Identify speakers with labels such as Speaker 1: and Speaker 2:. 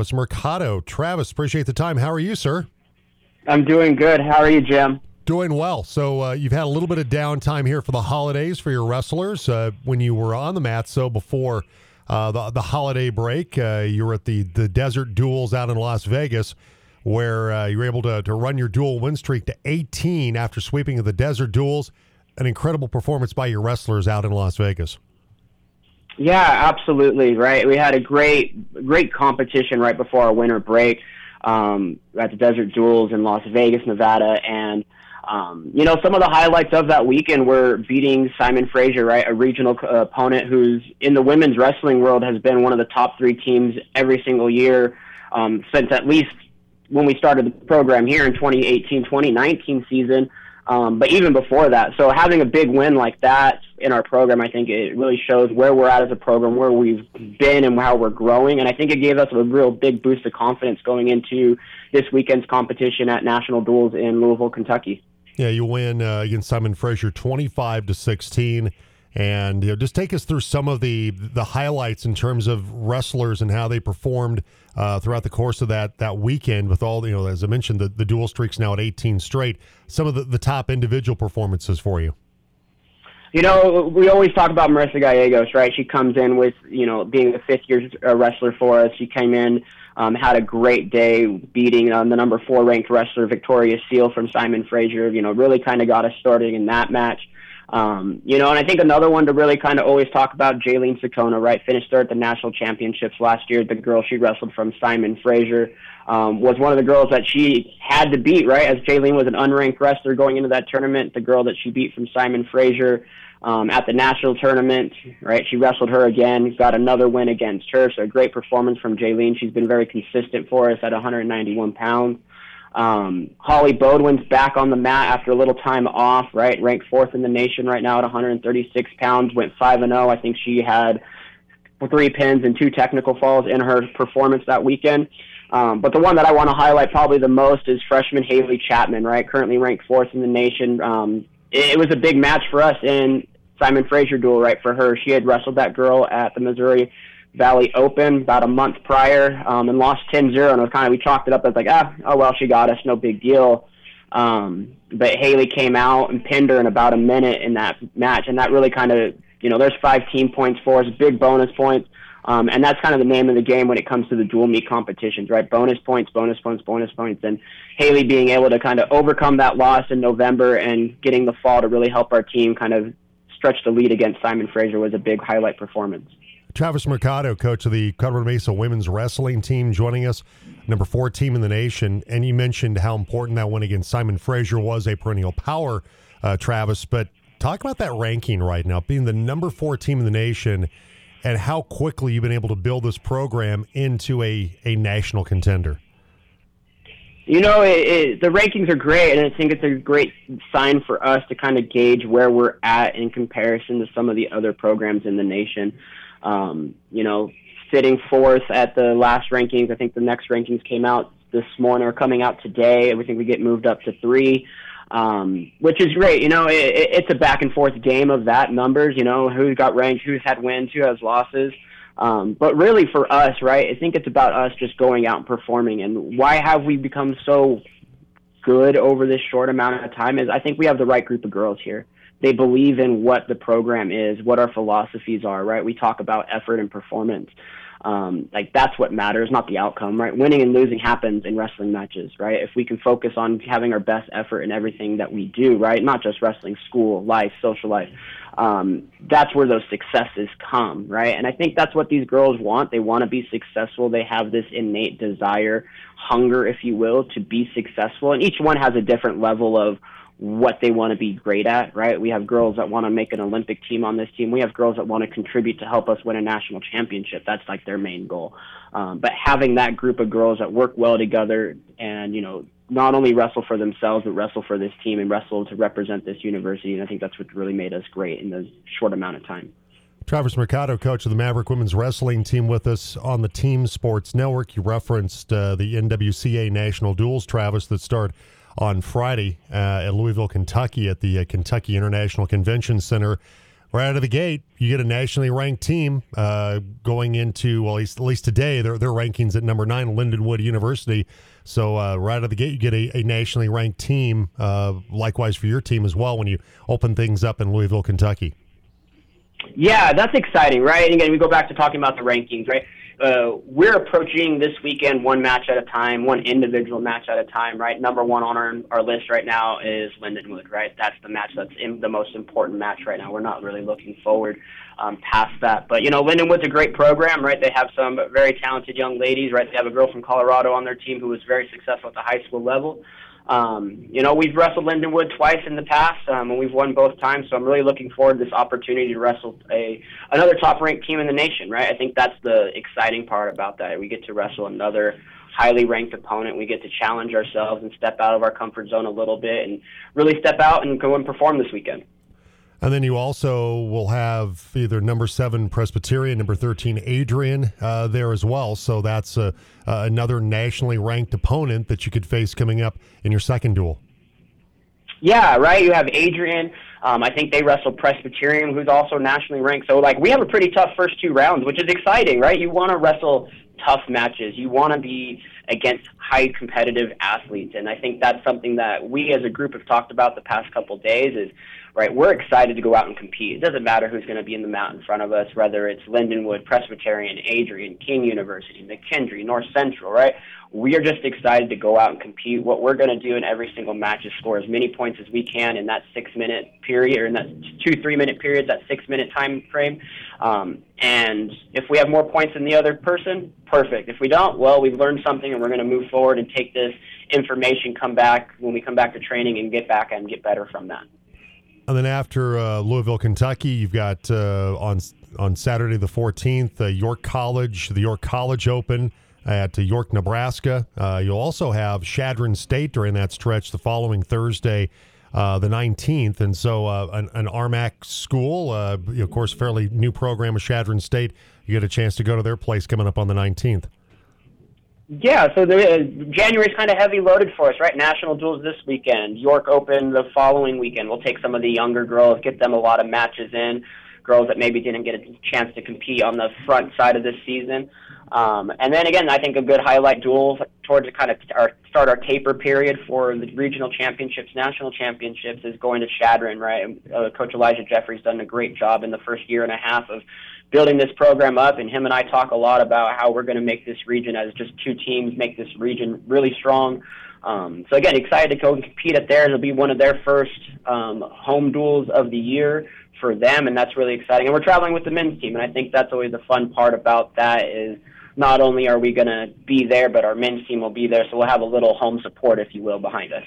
Speaker 1: It's Mercado. Travis, appreciate the time. How are you, sir?
Speaker 2: I'm doing good. How are you, Jim?
Speaker 1: Doing well. So uh, you've had a little bit of downtime here for the holidays for your wrestlers uh, when you were on the mat. So before uh, the the holiday break, uh, you were at the the Desert Duels out in Las Vegas, where uh, you were able to to run your dual win streak to 18 after sweeping the Desert Duels. An incredible performance by your wrestlers out in Las Vegas.
Speaker 2: Yeah, absolutely. Right. We had a great, great competition right before our winter break um, at the Desert Duels in Las Vegas, Nevada, and um, you know some of the highlights of that weekend were beating Simon Fraser, right, a regional opponent who's in the women's wrestling world has been one of the top three teams every single year um, since at least when we started the program here in 2018-2019 season. Um, but even before that, so having a big win like that in our program, I think it really shows where we're at as a program, where we've been, and how we're growing. And I think it gave us a real big boost of confidence going into this weekend's competition at National Duels in Louisville, Kentucky.
Speaker 1: Yeah, you win uh, against Simon Fraser, twenty-five to sixteen. And you know, just take us through some of the the highlights in terms of wrestlers and how they performed uh, throughout the course of that that weekend. With all you know, as I mentioned, the, the dual streaks now at 18 straight. Some of the, the top individual performances for you.
Speaker 2: You know, we always talk about Marissa Gallegos, right? She comes in with, you know, being a fifth year uh, wrestler for us. She came in, um, had a great day beating um, the number four ranked wrestler, Victoria Seal from Simon Fraser. You know, really kind of got us started in that match. Um, you know, and I think another one to really kind of always talk about, Jaylene Sakona, right? Finished third at the national championships last year. The girl she wrestled from Simon Fraser um, was one of the girls that she had to beat, right? As Jaylene was an unranked wrestler going into that tournament, the girl that she beat from Simon Fraser um, at the national tournament, right? She wrestled her again, got another win against her. So a great performance from Jaylene. She's been very consistent for us at 191 pounds. Um, Holly Bodwin's back on the mat after a little time off, right? Ranked fourth in the nation right now at 136 pounds, went 5 and 0. I think she had three pins and two technical falls in her performance that weekend. Um, but the one that I want to highlight probably the most is freshman Haley Chapman, right? Currently ranked fourth in the nation. Um, it, it was a big match for us in Simon Fraser duel, right? For her, she had wrestled that girl at the Missouri Valley Open about a month prior um, and lost 10-0, and it was kind of we chalked it up as like ah oh well she got us no big deal. Um, but Haley came out and pinned her in about a minute in that match, and that really kind of you know there's five team points for us, big bonus points. Um, and that's kind of the name of the game when it comes to the dual meet competitions, right? Bonus points, bonus points, bonus points. And Haley being able to kind of overcome that loss in November and getting the fall to really help our team kind of stretch the lead against Simon Fraser was a big highlight performance.
Speaker 1: Travis Mercado, coach of the Colorado Mesa women's wrestling team, joining us, number four team in the nation. And you mentioned how important that win against Simon Fraser was a perennial power, uh, Travis. But talk about that ranking right now, being the number four team in the nation, and how quickly you've been able to build this program into a, a national contender.
Speaker 2: You know, it, it, the rankings are great, and I think it's a great sign for us to kind of gauge where we're at in comparison to some of the other programs in the nation. Um, you know, sitting fourth at the last rankings. I think the next rankings came out this morning or coming out today. We think we get moved up to three, um, which is great. You know, it, it's a back and forth game of that numbers. You know, who's got ranked, who's had wins, who has losses. Um, but really, for us, right, I think it's about us just going out and performing. And why have we become so good over this short amount of time? Is I think we have the right group of girls here they believe in what the program is, what our philosophies are, right? We talk about effort and performance. Um, like that's what matters, not the outcome, right? Winning and losing happens in wrestling matches, right? If we can focus on having our best effort in everything that we do, right? Not just wrestling, school, life, social life. Um, that's where those successes come, right? And I think that's what these girls want. They want to be successful. They have this innate desire, hunger, if you will, to be successful. And each one has a different level of what they want to be great at, right? We have girls that want to make an Olympic team on this team. We have girls that want to contribute to help us win a national championship. That's like their main goal. Um, but having that group of girls that work well together and, you know, not only wrestle for themselves, but wrestle for this team and wrestle to represent this university. And I think that's what really made us great in the short amount of time.
Speaker 1: Travis Mercado, coach of the Maverick women's wrestling team, with us on the Team Sports Network. You referenced uh, the NWCA National Duels, Travis, that start on Friday uh, at Louisville, Kentucky, at the uh, Kentucky International Convention Center. right out of the gate, you get a nationally ranked team uh, going into well, at least, at least today, their their rankings at number nine, Lindenwood University. So uh, right out of the gate, you get a, a nationally ranked team. Uh, likewise for your team as well when you open things up in Louisville, Kentucky.
Speaker 2: Yeah, that's exciting, right? And again, we go back to talking about the rankings, right? Uh, we're approaching this weekend one match at a time, one individual match at a time, right? Number one on our, our list right now is Lindenwood, right? That's the match that's in, the most important match right now. We're not really looking forward um, past that. But, you know, Lindenwood's a great program, right? They have some very talented young ladies, right? They have a girl from Colorado on their team who was very successful at the high school level. Um, you know, we've wrestled Lindenwood twice in the past, um, and we've won both times. So I'm really looking forward to this opportunity to wrestle a another top-ranked team in the nation. Right? I think that's the exciting part about that. We get to wrestle another highly ranked opponent. We get to challenge ourselves and step out of our comfort zone a little bit, and really step out and go and perform this weekend.
Speaker 1: And then you also will have either number seven Presbyterian, number 13 Adrian uh, there as well. So that's uh, uh, another nationally ranked opponent that you could face coming up in your second duel.
Speaker 2: Yeah, right. You have Adrian. Um, I think they wrestle Presbyterian, who's also nationally ranked. So, like, we have a pretty tough first two rounds, which is exciting, right? You want to wrestle tough matches. You want to be against high competitive athletes, and I think that's something that we as a group have talked about the past couple days. Is right? We're excited to go out and compete. It doesn't matter who's going to be in the mount in front of us, whether it's Lindenwood, Presbyterian, Adrian, King University, McKendree, North Central, right? We are just excited to go out and compete. What we're going to do in every single match is score as many points as we can in that six minute period, or in that two, three minute period, that six minute time frame. Um, and if we have more points than the other person, perfect. If we don't, well, we've learned something and we're going to move forward and take this information, come back when we come back to training and get back and get better from that.
Speaker 1: And then after uh, Louisville, Kentucky, you've got uh, on on Saturday the 14th, uh, York College, the York College Open at York, Nebraska. Uh, you'll also have Chadron State during that stretch the following Thursday, uh, the 19th. And so uh, an, an RMAC school, of course, fairly new program of Chadron State. You get a chance to go to their place coming up on the 19th.
Speaker 2: Yeah, so the uh, January's kind of heavy loaded for us, right? National duels this weekend, York Open the following weekend. We'll take some of the younger girls, get them a lot of matches in, girls that maybe didn't get a chance to compete on the front side of this season. Um, and then again, I think a good highlight duel towards the kind of our, start our taper period for the regional championships, national championships is going to Chadron, right? Uh, Coach Elijah Jeffrey's done a great job in the first year and a half of building this program up, and him and I talk a lot about how we're going to make this region as just two teams make this region really strong. Um, so again, excited to go and compete at there. It'll be one of their first um, home duels of the year for them, and that's really exciting. And we're traveling with the men's team, and I think that's always the fun part about that is not only are we going to be there, but our men's team will be there, so we'll have a little home support, if you will, behind us.